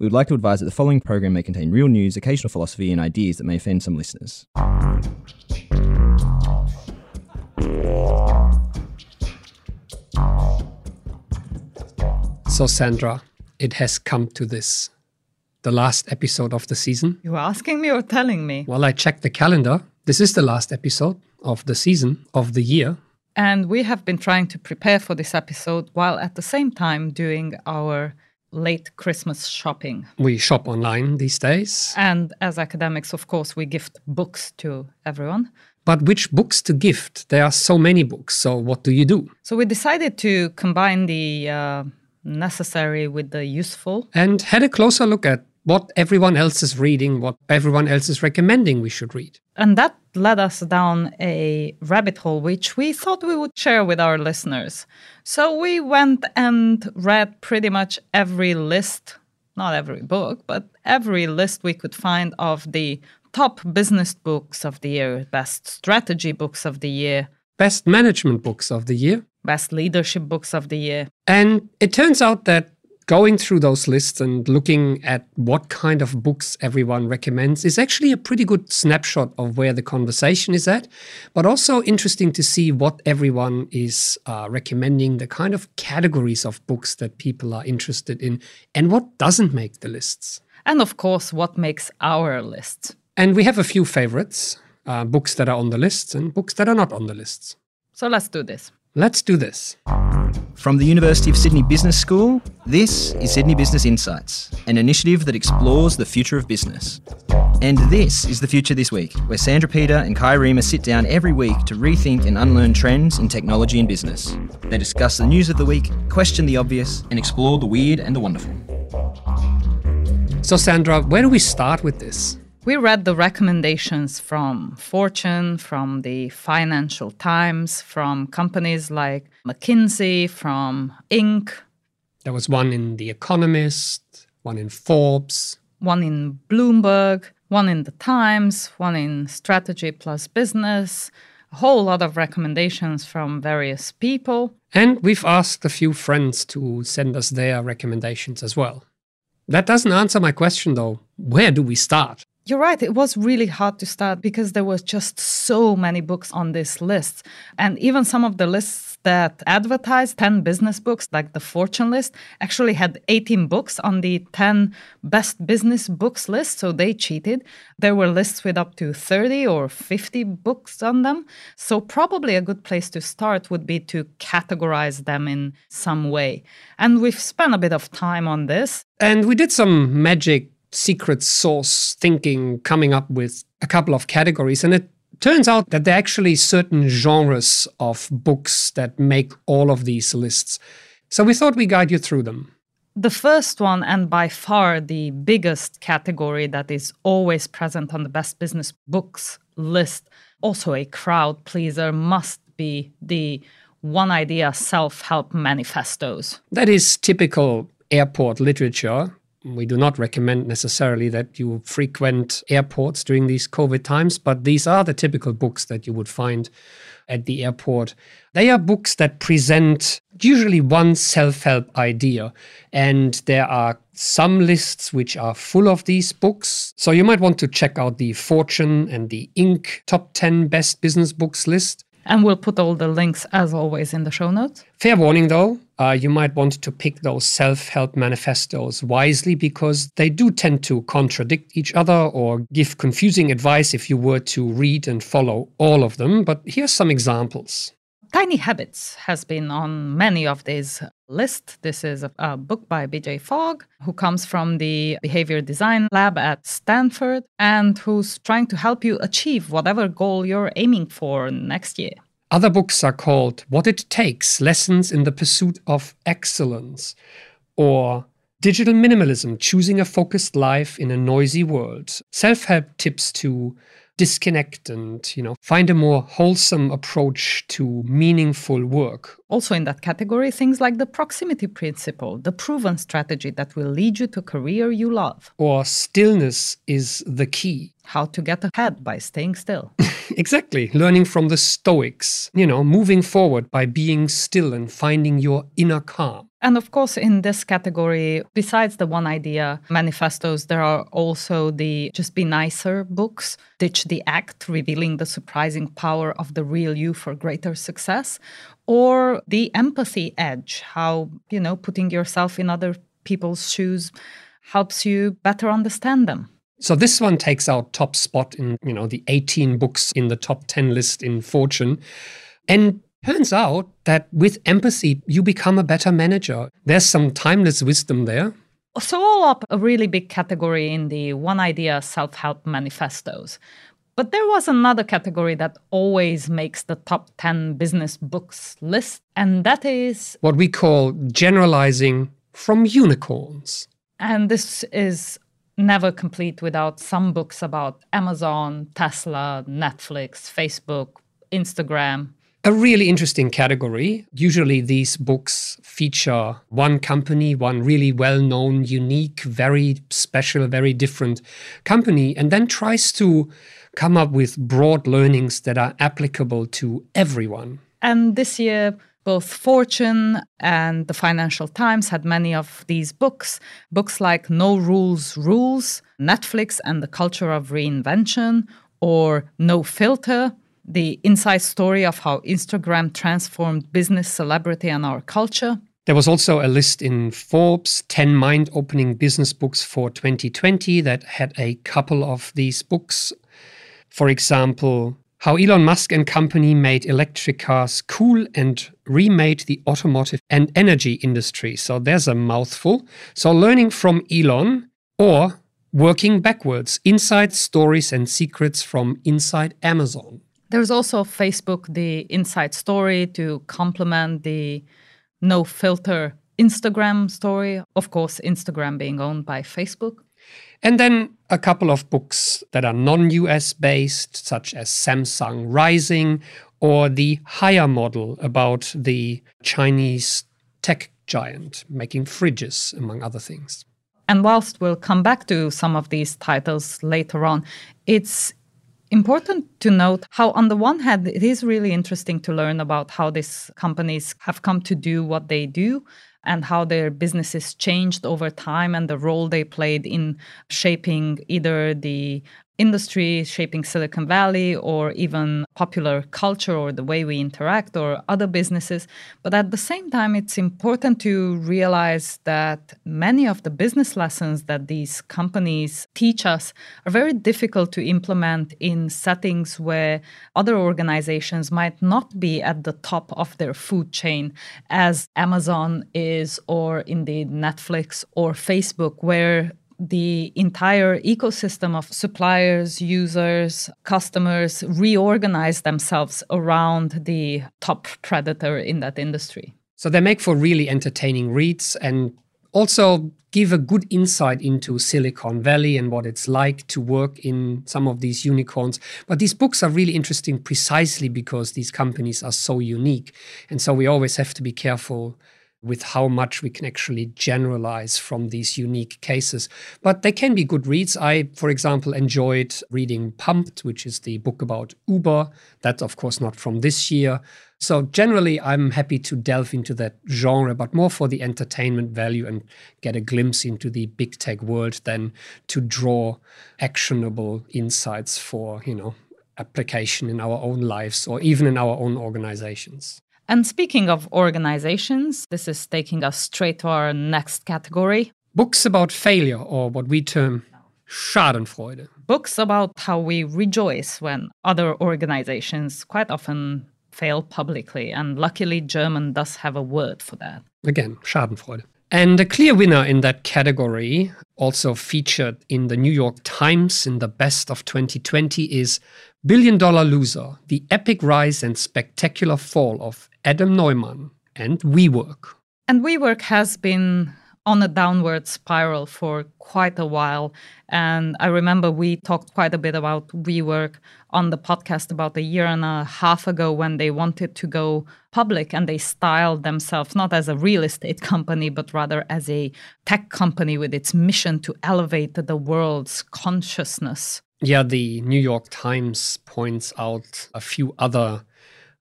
we would like to advise that the following program may contain real news, occasional philosophy, and ideas that may offend some listeners. So, Sandra, it has come to this. The last episode of the season. You asking me or telling me? Well, I checked the calendar. This is the last episode of the season, of the year. And we have been trying to prepare for this episode while at the same time doing our late Christmas shopping. We shop online these days. And as academics, of course, we gift books to everyone. But which books to gift? There are so many books. So, what do you do? So, we decided to combine the uh, necessary with the useful. And had a closer look at what everyone else is reading, what everyone else is recommending we should read. And that led us down a rabbit hole, which we thought we would share with our listeners. So we went and read pretty much every list, not every book, but every list we could find of the top business books of the year, best strategy books of the year, best management books of the year, best leadership books of the year. And it turns out that going through those lists and looking at what kind of books everyone recommends is actually a pretty good snapshot of where the conversation is at, but also interesting to see what everyone is uh, recommending, the kind of categories of books that people are interested in, and what doesn't make the lists. And of course, what makes our list. And we have a few favorites uh, books that are on the lists and books that are not on the lists. So let's do this. Let's do this. From the University of Sydney Business School, this is Sydney Business Insights, an initiative that explores the future of business. And this is the Future This Week, where Sandra Peter and Kai Riemer sit down every week to rethink and unlearn trends in technology and business. They discuss the news of the week, question the obvious, and explore the weird and the wonderful. So, Sandra, where do we start with this? We read the recommendations from Fortune, from the Financial Times, from companies like McKinsey, from Inc. There was one in The Economist, one in Forbes, one in Bloomberg, one in The Times, one in Strategy Plus Business, a whole lot of recommendations from various people. And we've asked a few friends to send us their recommendations as well. That doesn't answer my question though. Where do we start? You're right. It was really hard to start because there was just so many books on this list. And even some of the lists that advertised 10 business books, like the Fortune list, actually had 18 books on the 10 best business books list. So they cheated. There were lists with up to 30 or 50 books on them. So probably a good place to start would be to categorize them in some way. And we've spent a bit of time on this. And we did some magic secret source thinking, coming up with a couple of categories. And it turns out that there are actually certain genres of books that make all of these lists. So we thought we guide you through them. The first one, and by far the biggest category that is always present on the best business books list, also a crowd pleaser, must be the one idea self help manifestos. That is typical airport literature we do not recommend necessarily that you frequent airports during these COVID times, but these are the typical books that you would find at the airport. They are books that present usually one self help idea, and there are some lists which are full of these books. So you might want to check out the Fortune and the Inc. top 10 best business books list. And we'll put all the links, as always, in the show notes. Fair warning, though, uh, you might want to pick those self help manifestos wisely because they do tend to contradict each other or give confusing advice if you were to read and follow all of them. But here's some examples. Tiny Habits has been on many of these lists. This is a, a, book by BJ Fogg, who comes from the behavior design lab at Stanford and who's trying to help you achieve whatever goal you're aiming for next year. Other books are called What It Takes Lessons in the Pursuit of Excellence or Digital Minimalism Choosing a Focused Life in a Noisy World. Self help tips to disconnect and you know find a more wholesome approach to meaningful work. Also in that category things like the proximity principle the proven strategy that will lead you to a career you love. Or stillness is the key. How to get ahead by staying still. Exactly. Learning from the stoics. You know moving forward by being still and finding your inner calm And of course, in this category, besides the one idea manifestos, there are also the Just Be Nicer books, Ditch the Act, revealing the surprising power of the real you for greater success, or the empathy edge, how, you know, putting yourself in other people's shoes helps you better understand them. So this one takes out top spot in, you know, the 18 books in the top 10 list in Fortune. And turns out that with empathy, you become a better manager. There's some timeless wisdom there. So all up a really big category in the one idea self-help manifestos. But there was another category that always makes the top 10 business books list, and that is what we call generalizing from unicorns. And this is never complete without some books about Amazon, Tesla, Netflix, Facebook, Instagram. A really interesting category. Usually, these books feature one company, one really well known, unique, very special, very different company, and then tries to come up with broad learnings that are applicable to everyone. And this year, both Fortune and the Financial Times had many of these books. Books like No Rules Rules, Netflix and the Culture of Reinvention, or No Filter, the inside story of how Instagram transformed business, celebrity, and our culture. There was also a list in Forbes 10 mind opening business books for 2020 that had a couple of these books. For example, how Elon Musk and company made electric cars cool and remade the automotive and energy industry. So there's a mouthful. So learning from Elon or working backwards, inside stories and secrets from inside Amazon. There's also Facebook, the inside story to complement the no filter Instagram story. Of course, Instagram being owned by Facebook. And then a couple of books that are non US based, such as Samsung Rising or the Haier model about the Chinese tech giant making fridges, among other things. And whilst we'll come back to some of these titles later on, it's important to note how, on the one hand, it is really interesting to learn about how these companies have come to do what they do and how their businesses changed over time and the role they played in shaping either the industry shaping Silicon Valley or even popular culture or the way we interact or other businesses. But at the same time, it's important to realize that many of the business lessons that these companies teach us are very difficult to implement in settings where other organizations might not be at the top of their food chain, as Amazon is, or indeed Netflix or Facebook, where the entire ecosystem of suppliers, users, customers reorganize themselves around the top predator in that industry. So they make for really entertaining reads and also give a good insight into Silicon Valley and what it's like to work in some of these unicorns. But these books are really interesting precisely because these companies are so unique. And so we always have to be careful with how much we can actually generalize from these unique cases. But they can be good reads. I, for example, enjoyed reading Pumped, which is the book about Uber. That's, of course, not from this year. So, generally, I'm happy to delve into that genre, but more for the entertainment value and get a glimpse into the big tech world than to draw actionable insights for, you know, application in our own lives or even in our own organizations. And speaking of organizations, this is taking us straight to our next category books about failure, or what we term Schadenfreude. Books about how we rejoice when other organizations quite often fail publicly. And luckily, German does have a word for that. Again, Schadenfreude. And a clear winner in that category, also featured in the New York Times in the best of 2020, is Billion Dollar Loser The Epic Rise and Spectacular Fall of Adam Neumann and WeWork. And WeWork has been on a downward spiral for quite a while. And I remember we talked quite a bit about WeWork on the podcast about a year and a half ago when they wanted to go public and they styled themselves not as a real estate company, but rather as a tech company with its mission to elevate the world's consciousness. Yeah, the New York Times points out a few other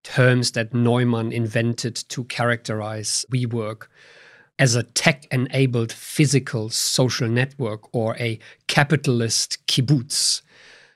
terms that Neumann invented to characterize WeWork. as a tech enabled physical social network or a capitalist kibbutz.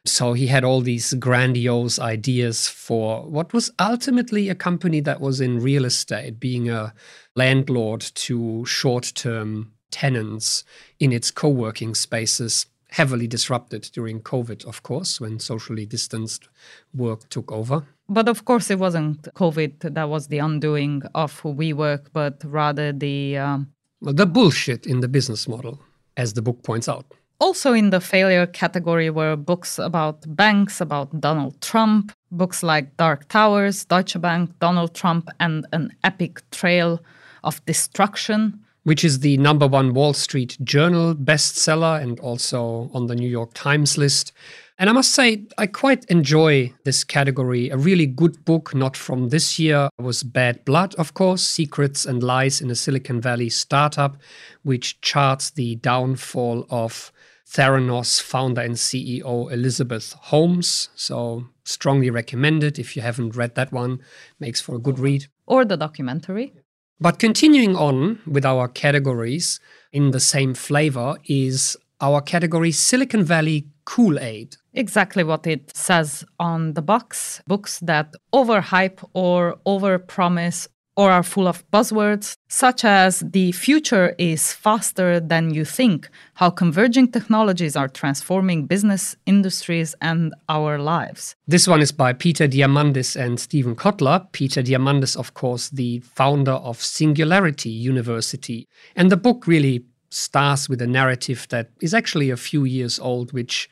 So he had all these grandiose ideas for what was ultimately a company that was in real estate, being a landlord to short term tenants in its co working spaces, heavily disrupted during COVID, of course, when socially distanced work took over. But of course, it wasn't COVID that was the undoing of WeWork, but rather the. Um... The bullshit in the business model, as the book points out. Also, in the failure category were books about banks, about Donald Trump, books like Dark Towers, Deutsche Bank, Donald Trump, and An Epic Trail of Destruction. Which is the number one Wall Street Journal bestseller and also on the New York Times list. And I must say, I quite enjoy this category. A really good book, not from this year, was Bad Blood, of course Secrets and Lies in a Silicon Valley Startup, which charts the downfall of Theranos founder and CEO Elizabeth Holmes. So, strongly recommended if you haven't read that one. Makes for a good read. Or the documentary. But continuing on with our categories in the same flavor is our category Silicon Valley Kool Aid. Exactly what it says on the box. Books that overhype or overpromise or are full of buzzwords, such as the future is faster than you think, how converging technologies are transforming business, industries, and our lives. This one is by Peter Diamandis and Steven Kotler. Peter Diamandis, of course, the founder of Singularity University. And the book really starts with a narrative that is actually a few years old, which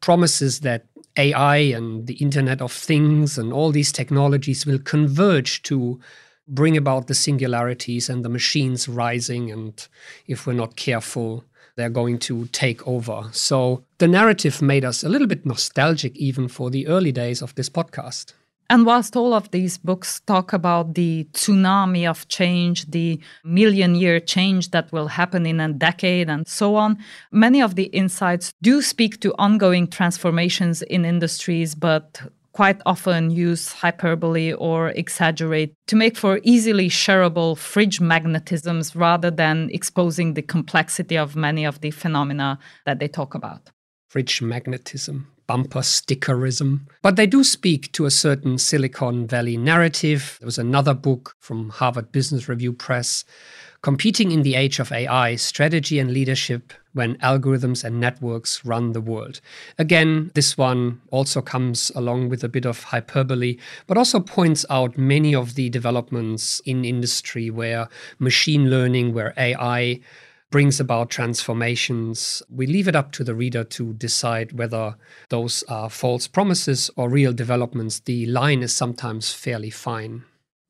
promises that AI and the Internet of Things and all these technologies will converge to bring about the singularities and the machines rising. And if we're not careful, they're going to take over. So the narrative made us a little bit nostalgic, even for the early days of this podcast. And whilst all of these books talk about the tsunami of change, the million year change that will happen in a decade, and so on, many of the insights do speak to ongoing transformations in industries, but quite often use hyperbole or exaggerate to make for easily shareable fridge magnetisms rather than exposing the complexity of many of the phenomena that they talk about. Fridge magnetism, bumper stickerism. But they do speak to a certain Silicon Valley narrative. There was another book from Harvard Business Review Press Competing in the Age of AI Strategy and Leadership When Algorithms and Networks Run the World. Again, this one also comes along with a bit of hyperbole, but also points out many of the developments in industry where machine learning, where AI brings about transformations. We leave it up to the reader to decide whether those are false promises or real developments. The line is sometimes fairly fine.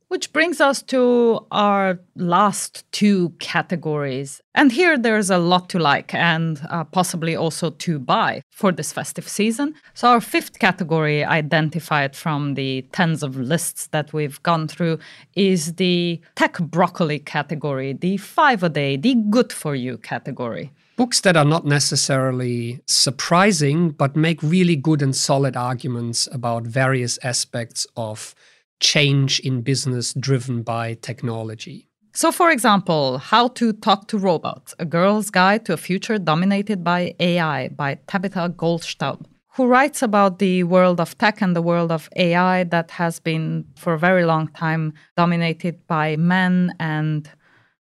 Which brings us to our last two categories. And here there's a lot to like and uh, possibly also to buy for this festive season. So, our fifth category, identified from the tens of lists that we've gone through, is the tech broccoli category, the five a day, the good for you category. Books that are not necessarily surprising, but make really good and solid arguments about various aspects of change in business driven by technology. So, for example, How to Talk to Robots A Girl's Guide to a Future Dominated by AI by Tabitha Goldstaub, who writes about the world of tech and the world of AI that has been for a very long time dominated by men and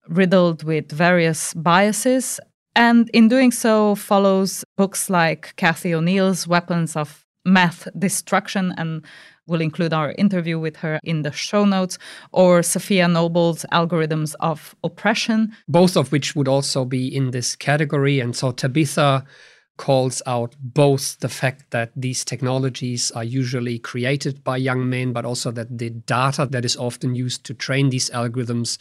riddled with various biases. And in doing so, follows books like Cathy O'Neil's Weapons of Math Destruction and We'll include our interview with her in the show notes, or Safiya Noble's Algorithms of Oppression. Both of which would also be in this category. And so Tabitha calls out both the fact that these technologies are usually created by young men, but also that the data that is often used to train these algorithms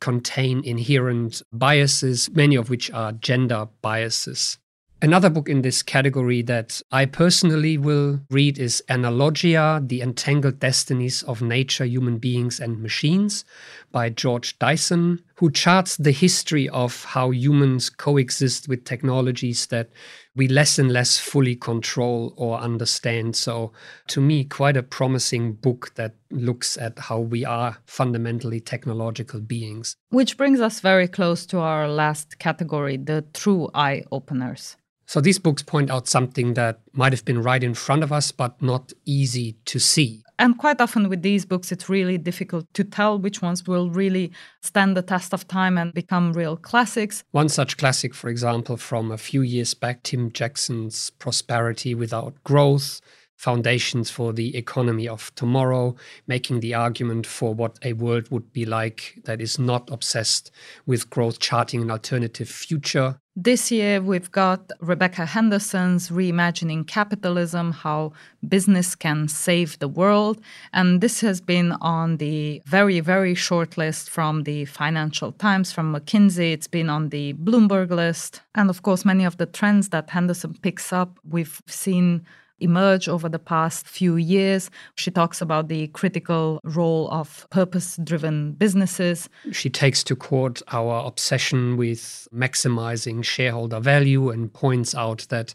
contain inherent biases, many of which are gender biases. Another book in this category that I personally will read is Analogia The Entangled Destinies of Nature, Human Beings, and Machines by George Dyson, who charts the history of how humans coexist with technologies that we less and less fully control or understand. So, to me, quite a promising book that looks at how we are fundamentally technological beings. Which brings us very close to our last category the true eye openers. So these books point out something that might have been right in front of us, but not easy to see. And quite often with these books, it's really difficult to tell which ones will really stand the test of time and become real classics. One such classic, for example, from a few years back, Tim Jackson's Prosperity Without Growth, foundations for the economy of tomorrow, making the argument for what a world would be like that is not obsessed with growth, charting an alternative future. This year, we've got Rebecca Henderson's Reimagining Capitalism How Business Can Save the World. And this has been on the very, very short list from the Financial Times, from McKinsey. It's been on the Bloomberg list. And of course, many of the trends that Henderson picks up, we've seen emerge over the past few years. She talks about the critical role of purpose driven businesses. She takes to court our obsession with maximizing shareholder value and points out that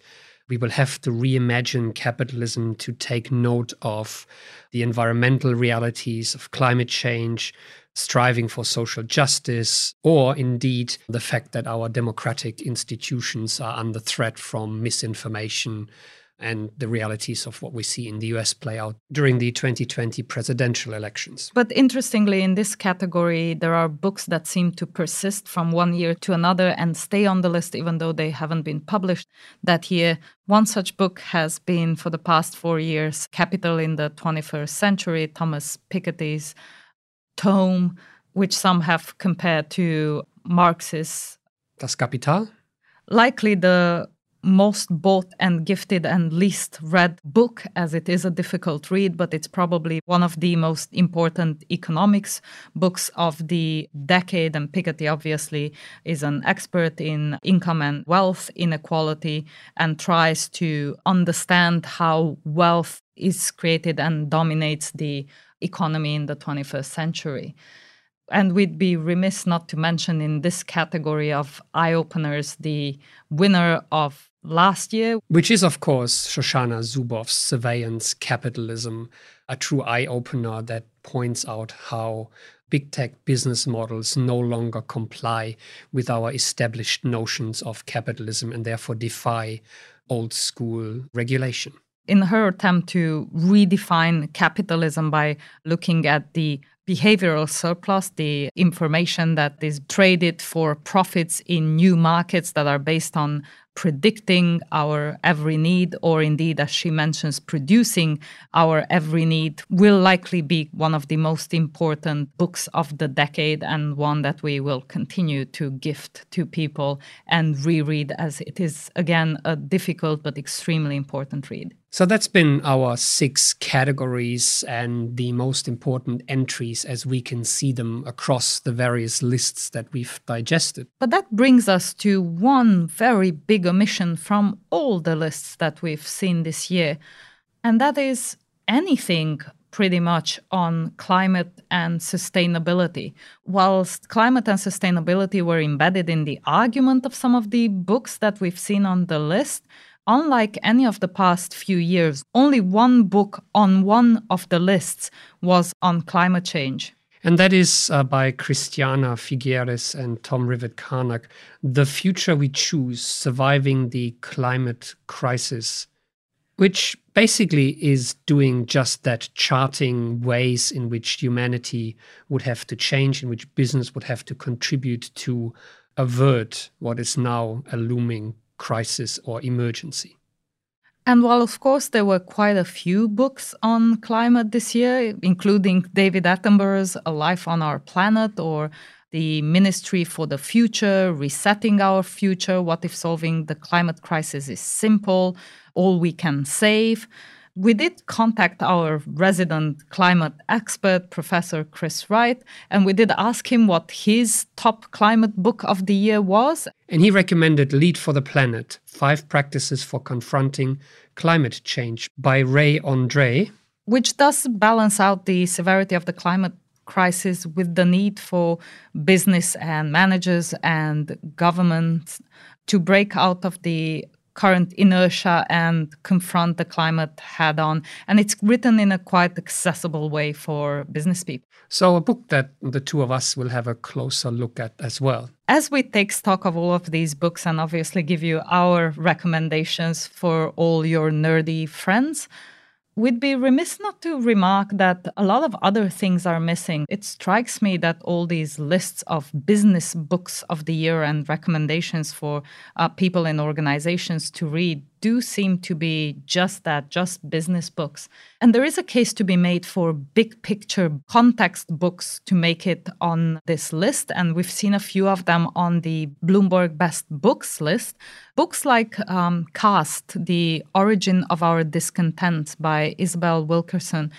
we will have to reimagine capitalism to take note of the environmental realities of climate change, striving for social justice, or indeed the fact that our democratic institutions are under threat from misinformation and the realities of what we see in the US play out during the 2020 presidential elections. But interestingly, in this category, there are books that seem to persist from one year to another and stay on the list even though they haven't been published that year. One such book has been for the past four years Capital in the 21st Century, Thomas Piketty's tome, which some have compared to Marx's Das Kapital? Likely the most bought and gifted and least read book, as it is a difficult read, but it's probably one of the most important economics books of the decade. And Piketty obviously is an expert in income and wealth inequality and tries to understand how wealth is created and dominates the economy in the 21st century. And we'd be remiss not to mention in this category of eye openers the winner of last year. Which is, of course, Shoshana Zuboff's Surveillance Capitalism, a true eye opener that points out how big tech business models no longer comply with our established notions of capitalism and therefore defy old school regulation. In her attempt to redefine capitalism by looking at the behavioral surplus, the information that is traded for profits in new markets that are based on predicting our every need, or indeed, as she mentions, producing our every need, will likely be one of the most important books of the decade and one that we will continue to gift to people and reread as it is, again, a difficult but extremely important read. So that's been our six categories and the most important entries as we can see them across the various lists that we've digested. But that brings us to one very big omission from all the lists that we've seen this year, and that is anything pretty much on climate and sustainability. Whilst climate and sustainability were embedded in the argument of some of the books that we've seen on the list, Unlike any of the past few years, only one book on one of the lists was on climate change. And that is uh, by Christiana Figueres and Tom Rivett-Carnac. The Future We Choose Surviving the Climate Crisis, which basically is doing just that, charting ways in which humanity would have to change, in which business would have to contribute to avert what is now a looming crisis or emergency. And while, of course, there were quite a few books on climate this year, including David Attenborough's A Life on Our Planet or the Ministry for the Future, Resetting Our Future, What if Solving the Climate Crisis is Simple, All We Can Save. We did contact our resident climate expert, Professor Chris Wright, and we did ask him what his top climate book of the year was. And he recommended Lead for the Planet Five Practices for Confronting Climate Change by Rae André. Which does balance out the severity of the climate crisis with the need for business and managers and governments to break out of the current inertia and confront the climate head on. And it's written in a quite accessible way for business people. So, a book that the two of us will have a closer look at as well. As we take stock of all of these books and obviously give you our recommendations for all your nerdy friends, We'd be remiss not to remark that a lot of other things are missing. It strikes me that all these lists of business books of the year and recommendations for uh, people and organizations to read do seem to be just that, just business books. And there is a case to be made for big picture context books to make it on this list. And we've seen a few of them on the Bloomberg Best Books list. Books like um, Caste, The Origin of Our Discontent by Isabel Wilkerson,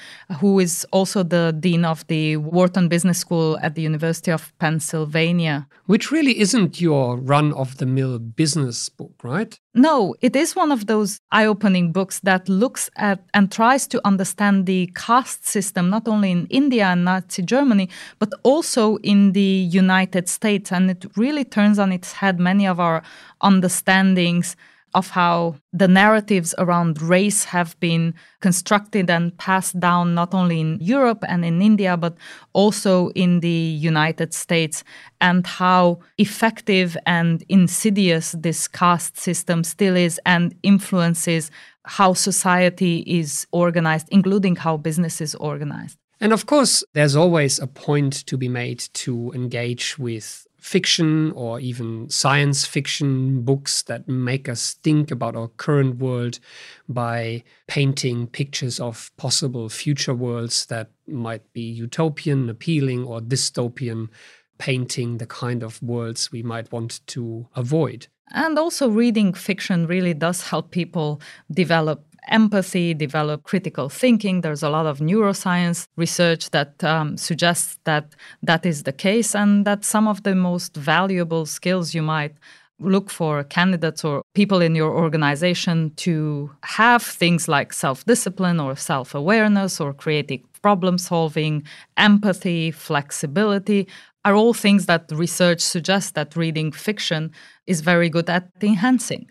who is also the Dean of the Wharton Business School at the University of Pennsylvania. Which really isn't your run of the mill business book, right? No, it is one of those eye opening books that looks at and tries to understand the caste system, not only in India and Nazi Germany, but also in the United States. And it really turns on its head many of our understandings of how the narratives around race have been constructed and passed down not only in Europe and in India, but also in the United States, and how effective and insidious this caste system still is and influences how society is organized, including how business is organized. And of course, there's always a point to be made to engage with fiction or even science fiction books that make us think about our current world by painting pictures of possible future worlds that might be utopian, appealing, or dystopian, painting the kind of worlds we might want to avoid. And also, reading fiction really does help people develop empathy, develop critical thinking. There's a lot of neuroscience research that um, suggests that that is the case, and that some of the most valuable skills you might look for candidates or people in your organization to have things like self discipline or self awareness or creative problem solving, empathy, flexibility are all things that research suggests that reading fiction is very good at enhancing.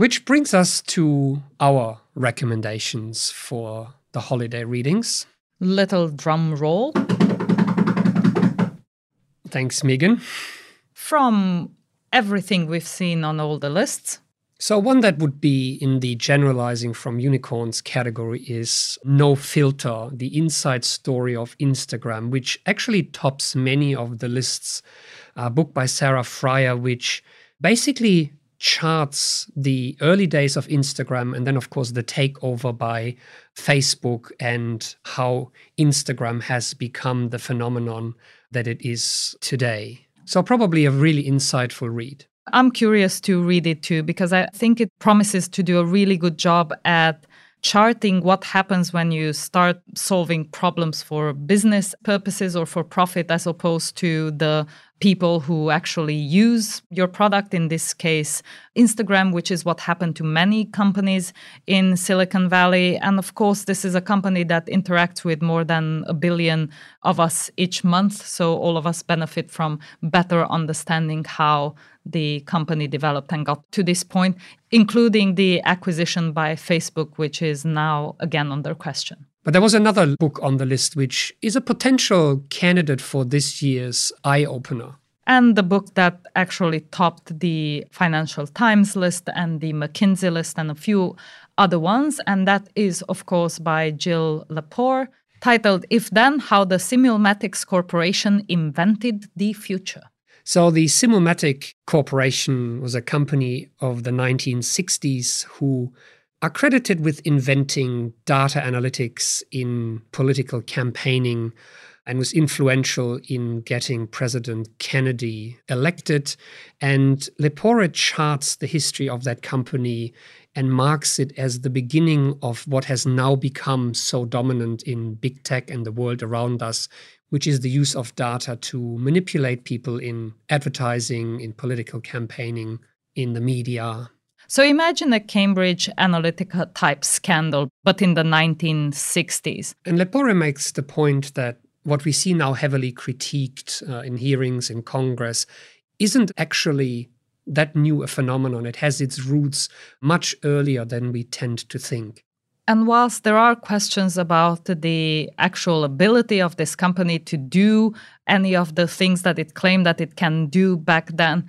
Which brings us to our recommendations for the holiday readings. Little drum roll. Thanks, Megan. From everything we've seen on all the lists. So, one that would be in the generalizing from unicorns category is No Filter, the inside story of Instagram, which actually tops many of the lists. A book by Sarah Frier, which basically charts the early days of Instagram and then, of course, the takeover by Facebook and how Instagram has become the phenomenon that it is today. So, probably a really insightful read. I'm curious to read it too because I think it promises to do a really good job at charting what happens when you start solving problems for business purposes or for profit as opposed to the people who actually use your product in this case Instagram which is what happened to many companies in Silicon Valley and of course this is a company that interacts with more than a billion of us each month so all of us benefit from better understanding how the company developed and got to this point, including the acquisition by Facebook, which is now again under question. But there was another book on the list, which is a potential candidate for this year's eye opener. And the book that actually topped the Financial Times list and the McKinsey list and a few other ones. And that is, of course, by Jill Lepore, titled If Then How the Simulmatics Corporation Invented the Future. So the Simulmatic Corporation was a company of the 1960s who are credited with inventing data analytics in political campaigning and was influential in getting President Kennedy elected. And Lepore charts the history of that company and marks it as the beginning of what has now become so dominant in big tech and the world around us, which is the use of data to manipulate people in advertising, in political campaigning, in the media. So imagine a Cambridge Analytica type scandal, but in the 1960s. And Lepore makes the point that what we see now heavily critiqued uh, in hearings in Congress isn't actually that new a phenomenon. It has its roots much earlier than we tend to think. And whilst there are questions about the actual ability of this company to do any of the things that it claimed that it can do back then,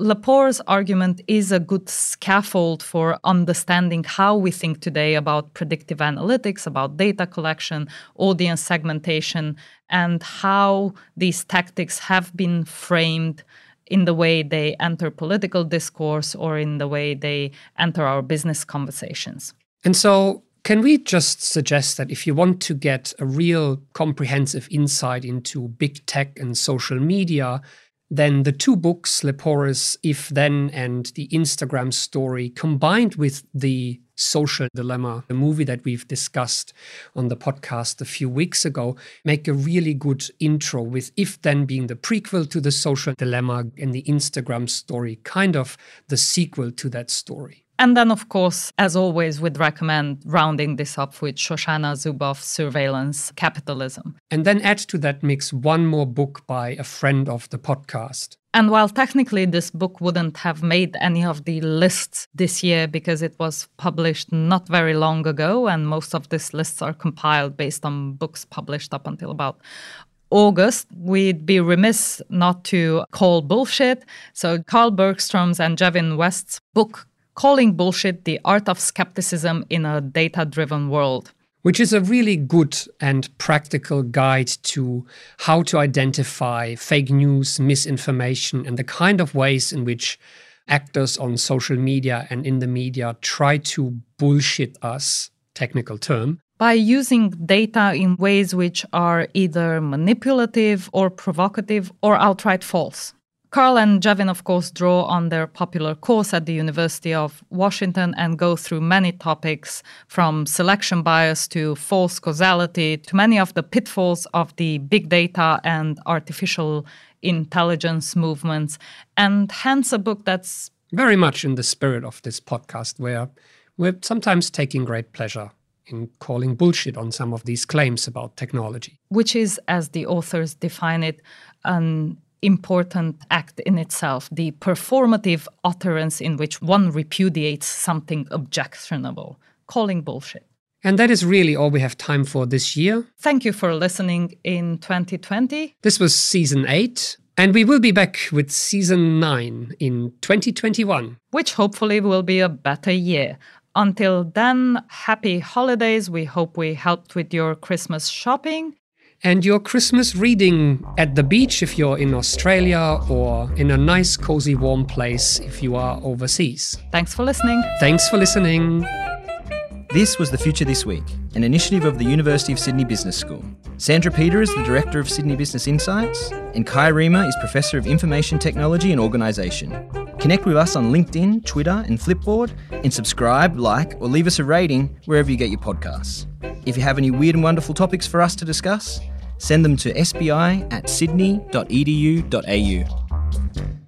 Lepore's argument is a good scaffold for understanding how we think today about predictive analytics, about data collection, audience segmentation, and how these tactics have been framed in the way they enter political discourse or in the way they enter our business conversations. And so, can we just suggest that if you want to get a real comprehensive insight into big tech and social media, then the two books, Lepore's If Then and the Instagram story, combined with the social dilemma, the movie that we've discussed on the podcast a few weeks ago, make a really good intro, with If Then being the prequel to the social dilemma and the Instagram story, kind of the sequel to that story. And then, of course, as always, we'd recommend rounding this up with Shoshana Zuboff's Surveillance Capitalism. And then add to that mix one more book by a friend of the podcast. And while technically this book wouldn't have made any of the lists this year because it was published not very long ago, and most of these lists are compiled based on books published up until about August, we'd be remiss not to call bullshit. So, Carl Bergstrom's and Jevin West's book calling bullshit the art of skepticism in a data driven world. Which is a really good and practical guide to how to identify fake news, misinformation, and the kind of ways in which actors on social media and in the media try to bullshit us, technical term, by using data in ways which are either manipulative or provocative or outright false. Carl and Jevin, of course, draw on their popular course at the University of Washington and go through many topics from selection bias to false causality to many of the pitfalls of the big data and artificial intelligence movements. And hence a book that's very much in the spirit of this podcast, where we're sometimes taking great pleasure in calling bullshit on some of these claims about technology. Which is, as the authors define it, an important act in itself, the performative utterance in which one repudiates something objectionable, calling bullshit. And that is really all we have time for this year. Thank you for listening in 2020. This was season 8, and we will be back with season 9 in 2021, which hopefully will be a better year. Until then, happy holidays. We hope we helped with your Christmas shopping and your Christmas reading at the beach if you're in Australia or in a nice, cozy, warm place if you are overseas. Thanks for listening. Thanks for listening. This was The Future This Week, an initiative of the University of Sydney Business School. Sandra Peter is the Director of Sydney Business Insights, and Kai Riemer is Professor of Information Technology and Organisation. Connect with us on LinkedIn, Twitter, and Flipboard, and subscribe, like, or leave us a rating wherever you get your podcasts. If you have any weird and wonderful topics for us to discuss, send them to sbi at sydney.edu.au.